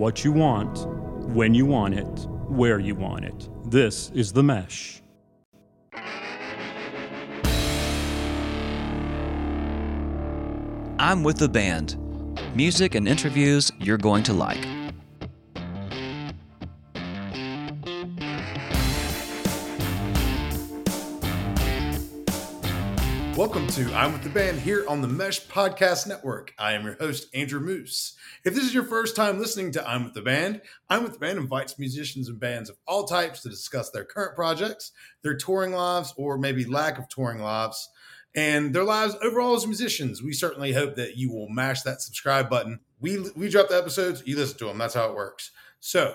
what you want, when you want it, where you want it. This is The Mesh. I'm with the band. Music and interviews you're going to like. Welcome to I'm with the Band here on the Mesh Podcast Network. I am your host, Andrew Moose. If this is your first time listening to I'm with the Band, I'm with the Band invites musicians and bands of all types to discuss their current projects, their touring lives, or maybe lack of touring lives, and their lives overall as musicians. We certainly hope that you will mash that subscribe button. We we drop the episodes, you listen to them. That's how it works. So,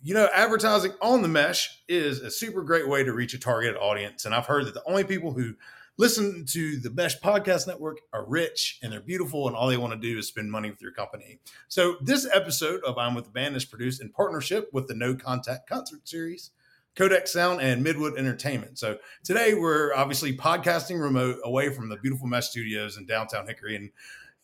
you know, advertising on the mesh is a super great way to reach a targeted audience. And I've heard that the only people who listen to the Mesh Podcast Network are rich and they're beautiful, and all they want to do is spend money with your company. So, this episode of I'm with the Band is produced in partnership with the No Contact Concert Series, Codec Sound, and Midwood Entertainment. So, today we're obviously podcasting remote away from the beautiful Mesh Studios in downtown Hickory and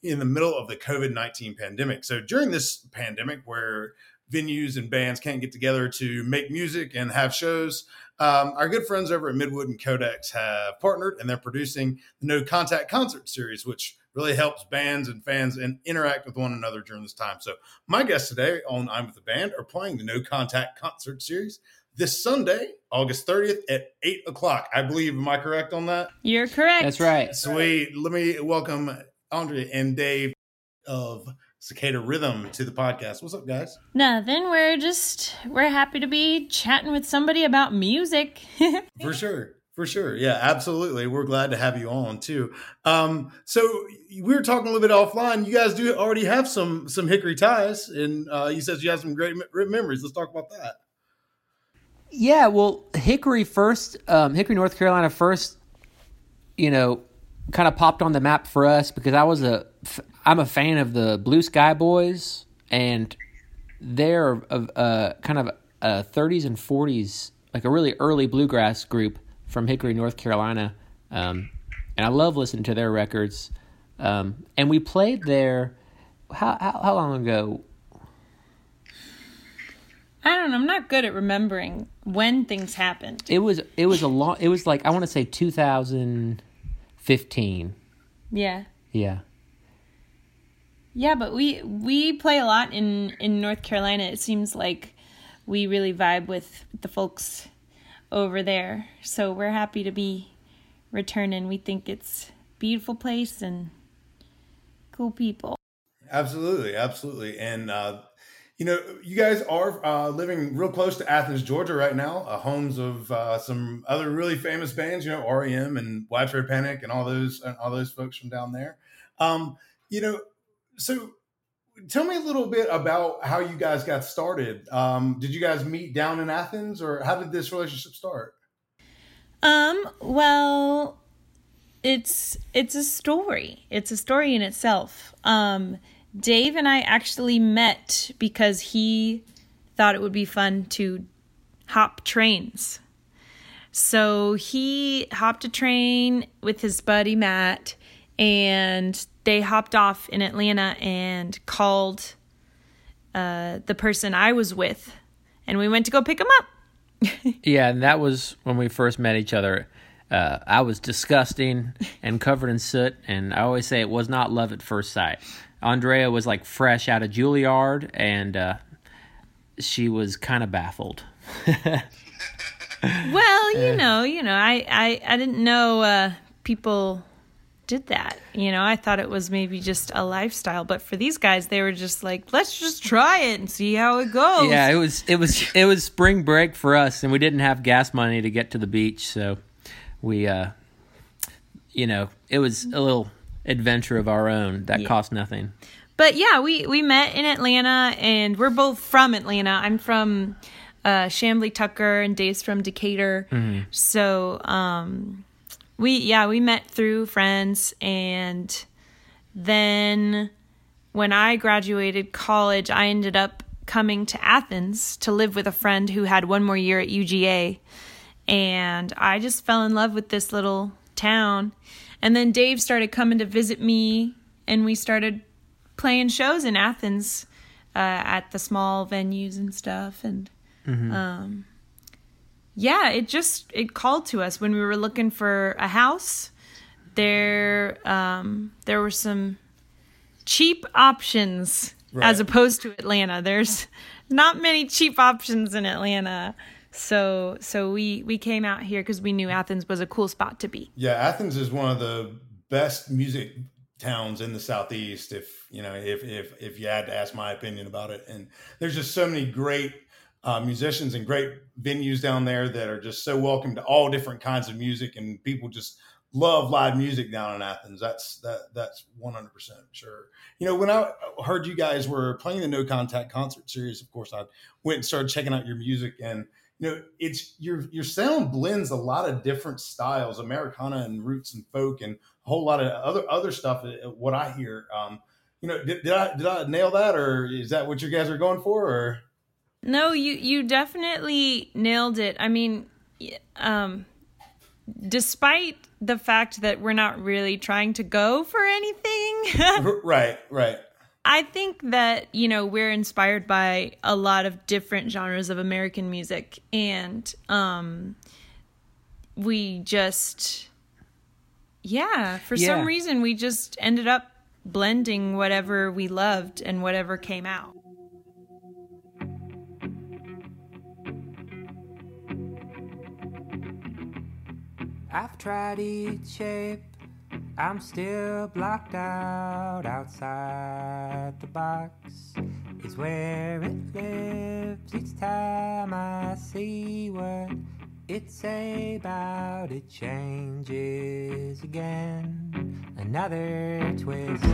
in the middle of the COVID 19 pandemic. So, during this pandemic, where venues and bands can't get together to make music and have shows. Um, our good friends over at Midwood and Codex have partnered and they're producing the No Contact Concert Series, which really helps bands and fans and interact with one another during this time. So, my guests today on I'm with the Band are playing the No Contact Concert Series this Sunday, August 30th at 8 o'clock. I believe, am I correct on that? You're correct. That's right. Sweet. Let me welcome Andre and Dave of Cicada Rhythm to the podcast. What's up, guys? Nothing. We're just we're happy to be chatting with somebody about music. For sure. For sure. Yeah, absolutely. We're glad to have you on too. Um, so we were talking a little bit offline. You guys do already have some some Hickory ties, and uh, you said you have some great me- memories. Let's talk about that. Yeah, well, Hickory first, um, Hickory, North Carolina first, you know, kind of popped on the map for us because I was a, I'm a fan of the Blue Sky Boys, and they're a, a kind of a 30s and 40s, like a really early bluegrass group from Hickory, North Carolina, um, and I love listening to their records. Um, and we played there. How, how how long ago? I don't know. I'm not good at remembering when things happened. It was it was a long. It was like I want to say 2015. Yeah. Yeah. Yeah, but we we play a lot in in North Carolina. It seems like we really vibe with the folks over there. So we're happy to be returning. We think it's beautiful place and cool people. Absolutely, absolutely, and uh, you know, you guys are uh, living real close to Athens, Georgia, right now, uh, homes of uh, some other really famous bands. You know, REM and Widespread Panic, and all those and all those folks from down there. Um, you know, so tell me a little bit about how you guys got started. Um, did you guys meet down in Athens, or how did this relationship start? Um, well, it's it's a story. It's a story in itself. Um, Dave and I actually met because he thought it would be fun to hop trains. So he hopped a train with his buddy Matt and they hopped off in Atlanta and called uh, the person I was with, and we went to go pick him up. yeah, and that was when we first met each other. Uh, I was disgusting and covered in soot, and I always say it was not love at first sight. Andrea was like fresh out of Juilliard, and uh, she was kind of baffled. well, you know, you know, I, I, I didn't know uh, people did that. You know, I thought it was maybe just a lifestyle, but for these guys, they were just like, let's just try it and see how it goes. Yeah, it was it was it was spring break for us, and we didn't have gas money to get to the beach, so we, uh, you know, it was a little adventure of our own that Yeah. cost nothing. But yeah, we we met in Atlanta, and we're both from Atlanta. I'm from uh, Chamblee Tucker, and Dave's from Decatur. So um, we yeah we met through friends, and then when I graduated college, I ended up coming to Athens to live with a friend who had one more year at UGA, and I just fell in love with this little town. And then Dave started coming to visit me, and we started playing shows in Athens uh, at the small venues and stuff, and um, yeah, it just it called to us when we were looking for a house. There, um, there were some cheap options as opposed to Atlanta. There's not many cheap options in Atlanta. So so we we came out here cuz we knew Athens was a cool spot to be. Yeah, Athens is one of the best music towns in the southeast. If you know, if if if you had to ask my opinion about it, and there's just so many great uh, musicians and great venues down there that are just so welcome to all different kinds of music, and people just love live music down in Athens. That's that that's 100 percent sure. You know, when I heard you guys were playing the No Contact concert series, of course, I went and started checking out your music and you know it's your your sound blends a lot of different styles americana and roots and folk and a whole lot of other other stuff uh, what i hear um you know did, did i did i nail that or is that what you guys are going for or No, you you definitely nailed it. I mean, um despite the fact that we're not really trying to go for anything, right right I think that, you know, we're inspired by a lot of different genres of American music and um we just yeah, for Yeah. some reason we just ended up blending whatever we loved and whatever came out. I've tried each shape. I'm still blocked out. Outside the box is where it lives. Each time I see what it's about, it changes again. Another twist.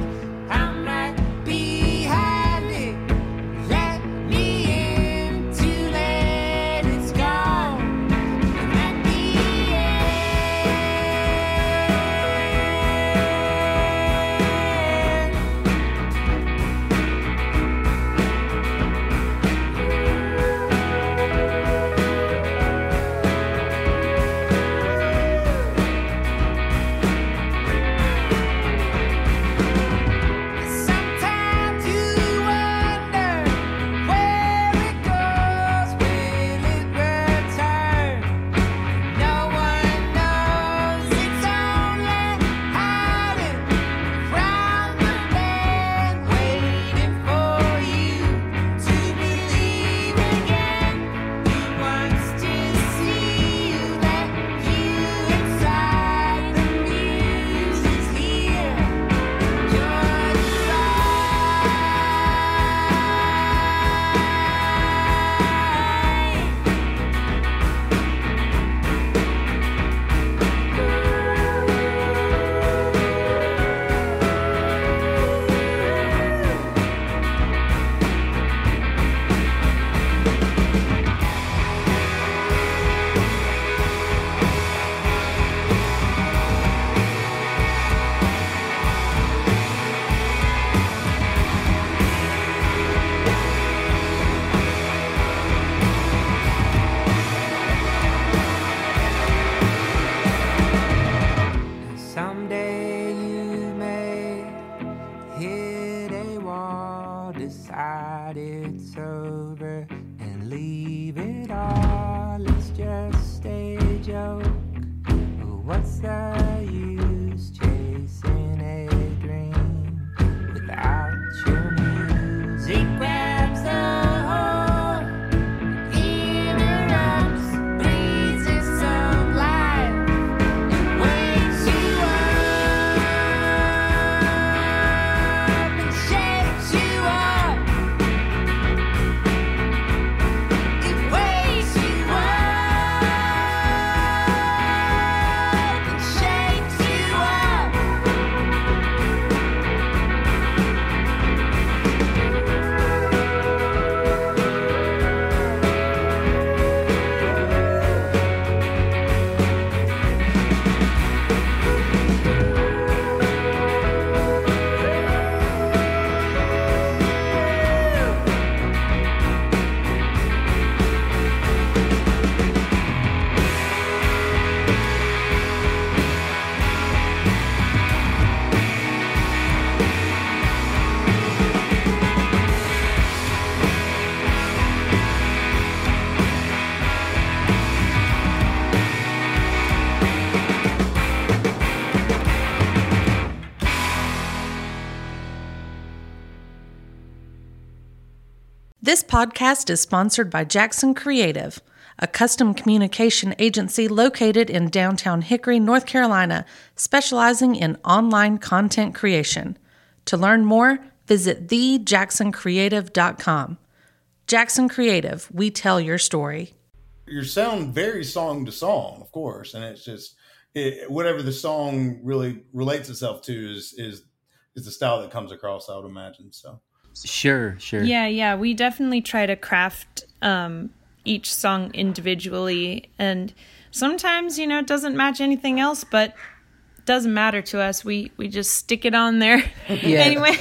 It's podcast is sponsored by Jackson Creative, a custom communication agency located in downtown Hickory, North Carolina, specializing in online content creation. To learn more, visit thejacksoncreative.com. Jackson Creative, we tell your story. your sound varies song to song, of course, and it's just it, whatever the song really relates itself to is is is the style that comes across. I would imagine so. Sure, sure. Yeah, yeah, we definitely try to craft um, each song individually, and sometimes you know it doesn't match anything else, but it doesn't matter to us. We we just stick it on there Yeah. anyway.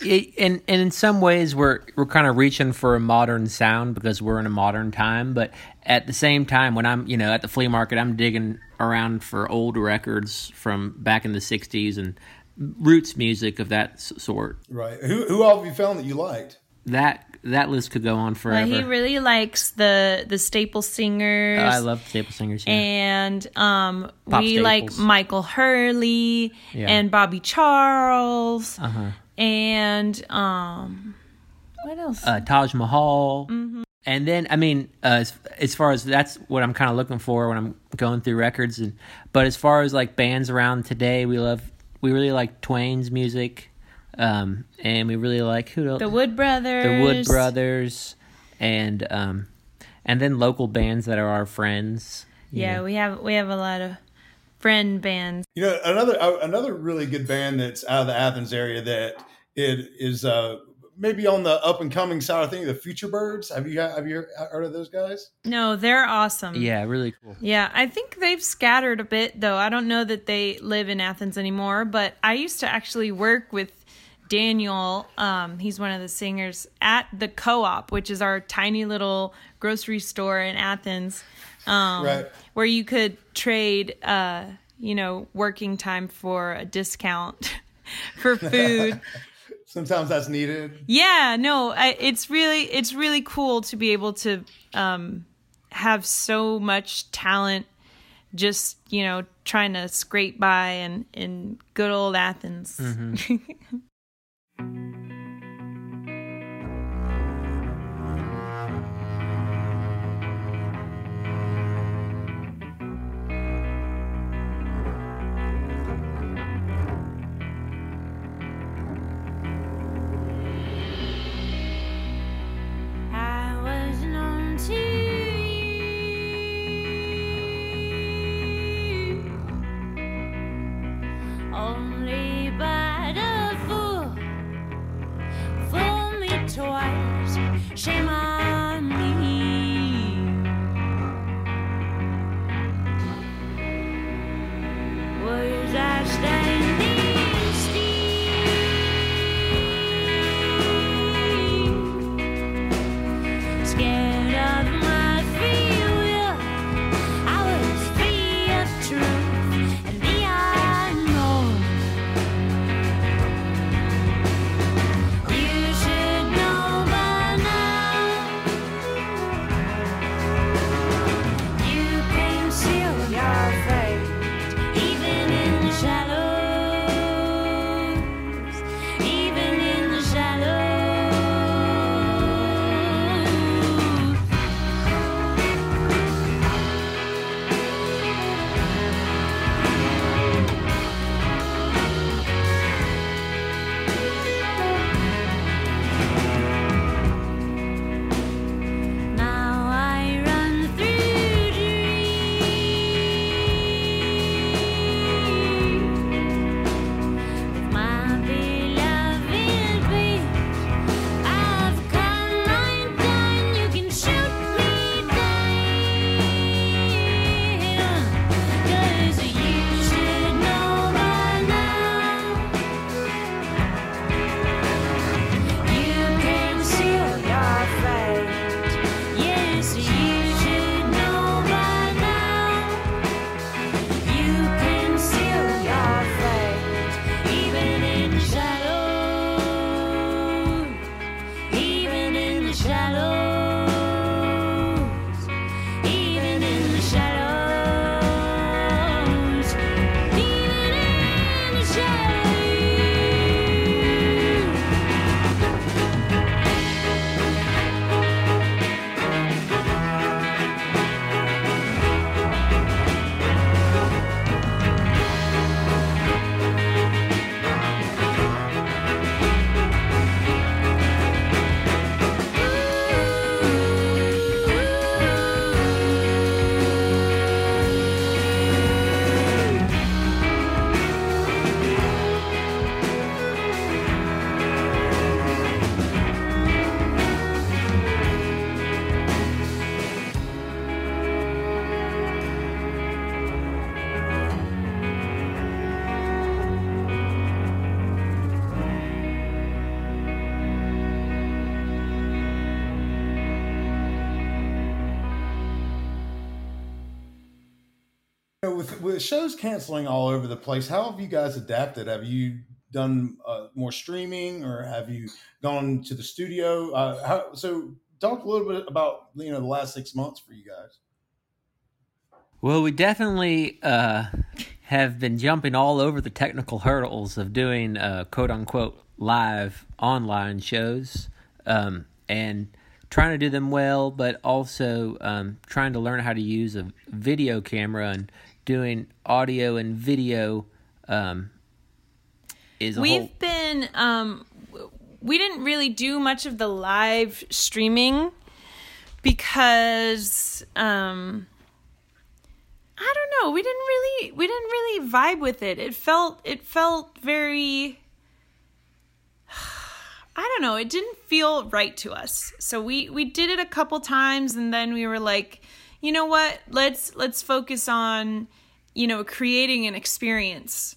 It, and and in some ways we're we're kind of reaching for a modern sound because we're in a modern time but at the same time when i'm you know at the flea market i'm digging around for old records from back in the 60s and roots music of that sort Right. Who who all have you found that you liked? that that list could go on But forever he really likes the the staple singers. Oh, i love staple singers yeah. and um, Pop we like. Michael Hurley Yeah. and Bobby Charles uh-huh and um, what else? uh, Taj Mahal. Mm-hmm. And then, I mean, uh, as, as far as that's what I'm kind of looking for when I'm going through records. And but as far as like bands around today, we love, we really like Twain's music, um, and we really like who else? the Wood Brothers. the Wood Brothers, and um, and then local bands that are our friends. Yeah, know. we have we have a lot of friend bands. You know, another uh, another really good band that's out of the Athens area that it is uh maybe on the up and coming side of things. The Futurebirds. Have you have you heard of those guys? No, they're awesome. yeah, really cool. Yeah, I think they've scattered a bit though. I don't know that they live in Athens anymore, but I used to actually work with Daniel. Um, he's one of the singers at the Co-op, which is our tiny little grocery store in Athens, um, Right. where you could trade, uh, you know, working time for a discount for food. Sometimes that's needed. Yeah, no, I, it's really it's really cool to be able to um, have so much talent just you know trying to scrape by in in good old Athens. I with shows canceling all over the place, how have you guys adapted? Have you done uh, more streaming, or have you gone to the studio? Uh, how, so, talk a little bit about you know the last six months for you guys. Well, we definitely uh, have been jumping all over the technical hurdles of doing uh, quote unquote live online shows um, and trying to do them well, but also um, trying to learn how to use a video camera and doing audio and video um, is a We've whole. been um we didn't really do much of the live streaming because um I don't know, we didn't really we didn't really vibe with it. It felt it felt very I don't know, it didn't feel right to us. So we we did it a couple times and then we were like, you know what? Let's let's focus on, you know, creating an experience.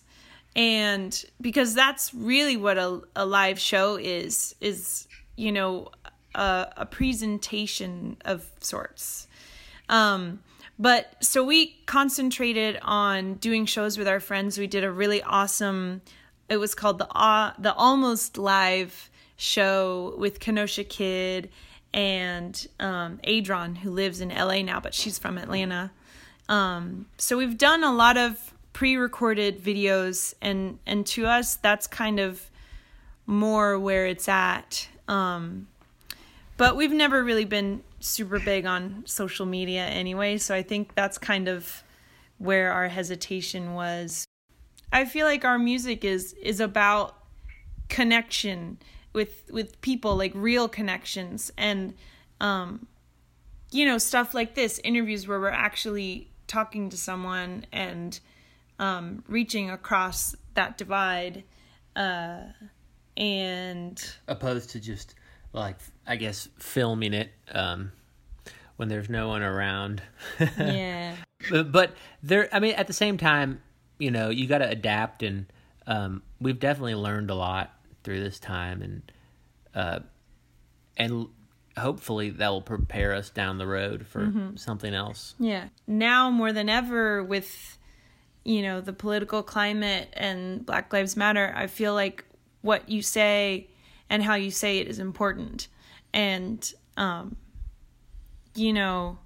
And because that's really what a, a live show is is, you know, a, a presentation of sorts. Um, but so we concentrated on doing shows with our friends. We did a really awesome. It was called the uh, the almost live show with Kenosha Kid and um, Adron, who lives in LA now, but she's from Atlanta. Um, so we've done a lot of pre-recorded videos, and and to us, that's kind of more where it's at. Um, but we've never really been super big on social media anyway, so I think that's kind of where our hesitation was. I feel like our music is is about connection with with people, like real connections and um you know, stuff like this, interviews where we're actually talking to someone and um reaching across that divide uh and opposed to just like I guess filming it um, when there's no one around. yeah. but, but there, I mean, at the same time, you know, you got to adapt, and um, we've definitely learned a lot through this time, and uh, and hopefully that will prepare us down the road for something else. Yeah. Now more than ever with you know the political climate and Black Lives Matter, I feel like what you say and how you say it is important. And um you know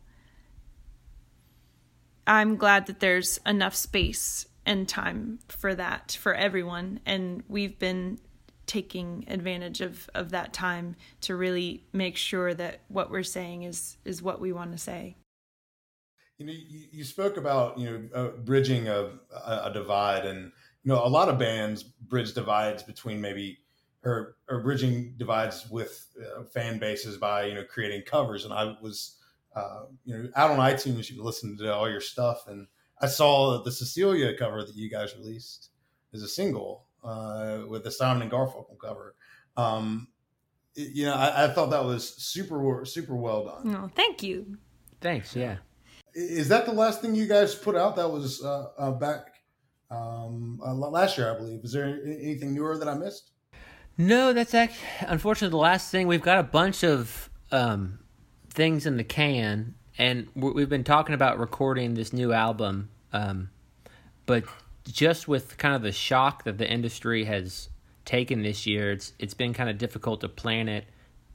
I'm glad that there's enough space and time for that for everyone and we've been taking advantage of of that time to really make sure that what we're saying is is what we want to say. You know, you, you spoke about you know uh, bridging a, a divide, and you know a lot of bands bridge divides between maybe or or bridging divides with uh, fan bases by you know creating covers. And I was uh, you know out on iTunes, you listen to all your stuff, and I saw the Cecilia cover that you guys released as a single uh, with the Simon and Garfunkel cover. Um, it- you know, I, I thought that was super super well done. No, thank you. Thanks. Yeah. Is that the last thing you guys put out? That was uh, uh, back um, uh, last year, I believe. Is there anything newer that I missed? No, that's act- unfortunately the last thing. We've got a bunch of um, things in the can, and we- we've been talking about recording this new album. Um, but just with kind of the shock that the industry has taken this year, it's it's been kind of difficult to plan it,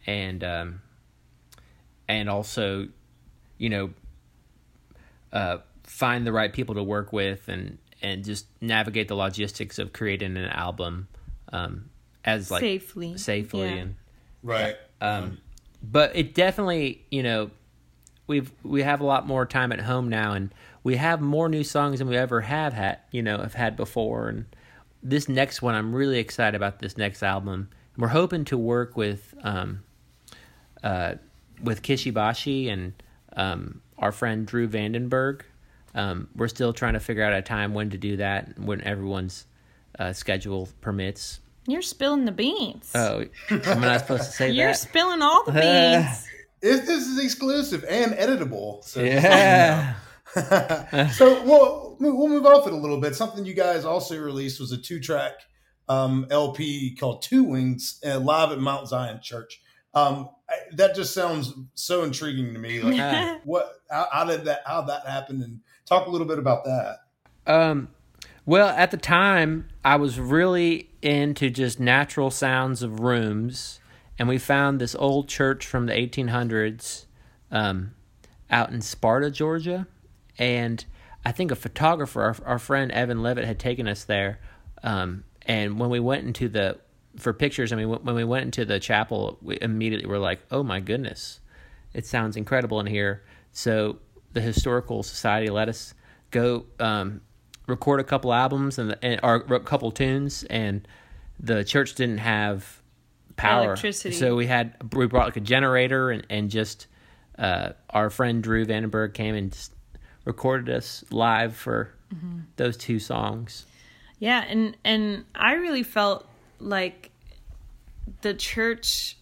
and um, and also, you know, uh, find the right people to work with, and and just navigate the logistics of creating an album. Um, as like Safely. safely Yeah. and Right. um but it definitely you know we've we have a lot more time at home now and we have more new songs than we ever have had you know have had before. And this next one i'm really excited about this next album. We're hoping to work with um uh with Kishi Bashi and um our friend drew vandenberg. Um we're still trying to figure out a time when to do that when everyone's uh, schedule permits. You're spilling the beans. oh am i not supposed to say You're that? spilling all the beans. If this is exclusive and editable, so yeah so we'll we'll move off it a little bit. Something you guys also released was a two track um, LP called Two Wings uh, live at Mount Zion Church. Um, I, that just sounds so intriguing to me. Like, what? How, how did that? How that happen? And talk a little bit about that. Um, well, at the time, I was really into just natural sounds of rooms, and we found this old church from the 1800s um, out in Sparta, Georgia, and I think a photographer, our, our friend Evan Levitt, had taken us there. Um, and when we went into the for pictures, I mean, when we went into the chapel, we immediately were like, "Oh my goodness, it sounds incredible in here." So the historical society let us go um, record a couple albums and, and or a couple tunes, and the church didn't have power, Electricity. so we had we brought like a generator and and just uh, our friend Drew Vandenberg came and just recorded us live for those two songs. Yeah, and and I really felt like the church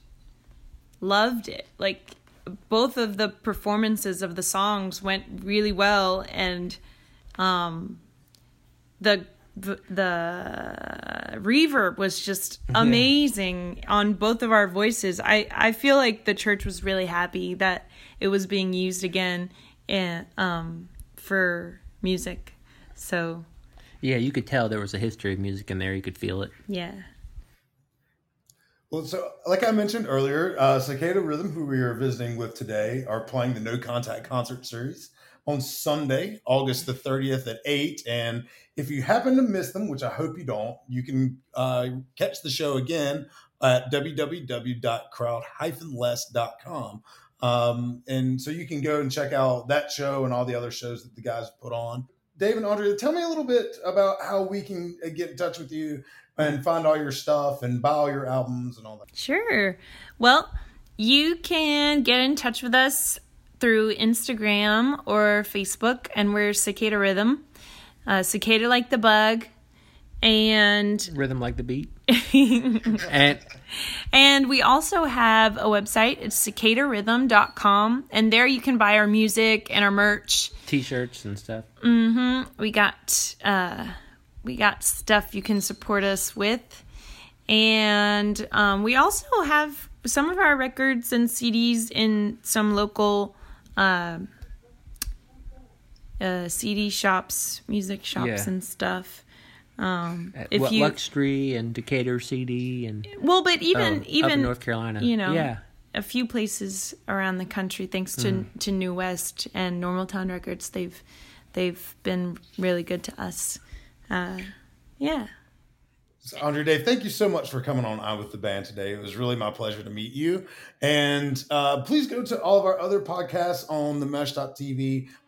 loved it. Like both of the performances of the songs went really well and um the the, the reverb was just amazing on both of our voices. I I feel like the church was really happy that it was being used again and um for music. So, Yeah, you could tell there was a history of music in there. You could feel it. yeah. Well, so like I mentioned earlier, uh, Cicada Rhythm, who we are visiting with today, are playing the No Contact concert series on Sunday, August the 30th at 8. And if you happen to miss them, which I hope you don't, you can uh, catch the show again at www.crowd-less.com. Um, and so you can go and check out that show and all the other shows that the guys put on. Dave and Andrea, tell me a little bit about how we can uh, get in touch with you and find all your stuff and buy all your albums and all that. Sure. Well, you can get in touch with us through Instagram or Facebook, and we're Cicada Rhythm. Uh, cicada like the bug. And Rhythm like the beat. and and we also have a website. It's cicadarhythm.com. And there you can buy our music and our merch. t-shirts and stuff. Mm-hmm. We got uh we got stuff you can support us with and um, we also have some of our records and cds in some local uh, uh, cd shops music shops Yeah. and stuff um, At if Lu- you Wuxtry and Decatur CD and well but oh, even up even in North Carolina. you know yeah. a few places around the country thanks to Mm-hmm. to New West and Normaltown Records they've they've been really good to us uh, yeah So, Andre Dave, thank you so much for coming on I with the band today. It was really my pleasure to meet you. And uh, please go to all of our other podcasts on the mesh.tv.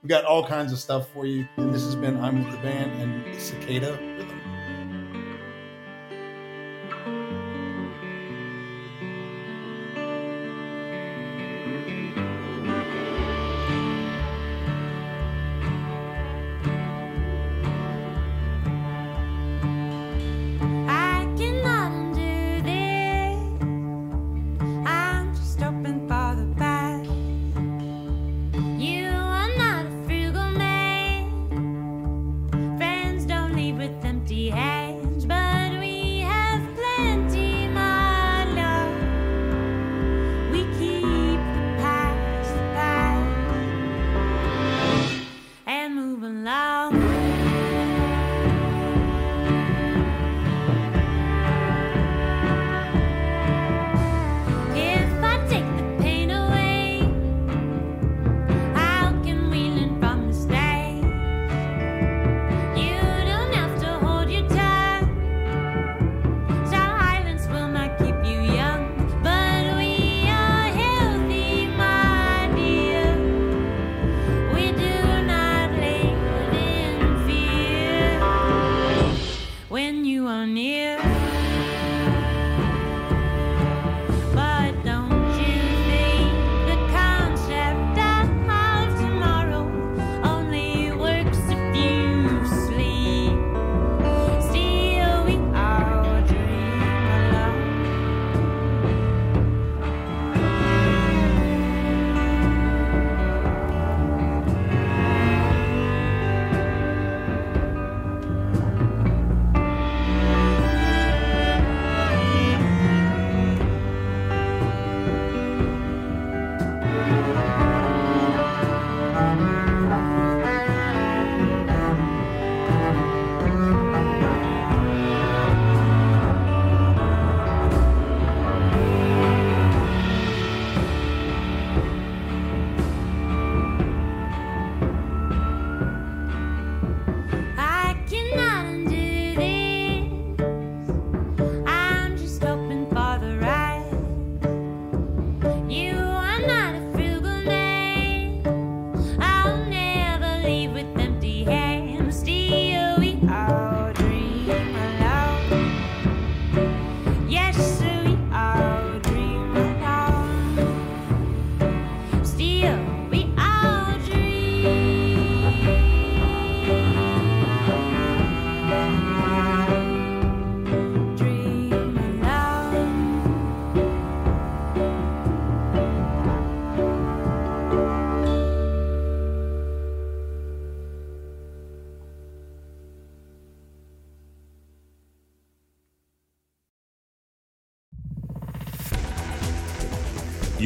We've got all kinds of stuff for you. And this has been I'm with the band and Cicada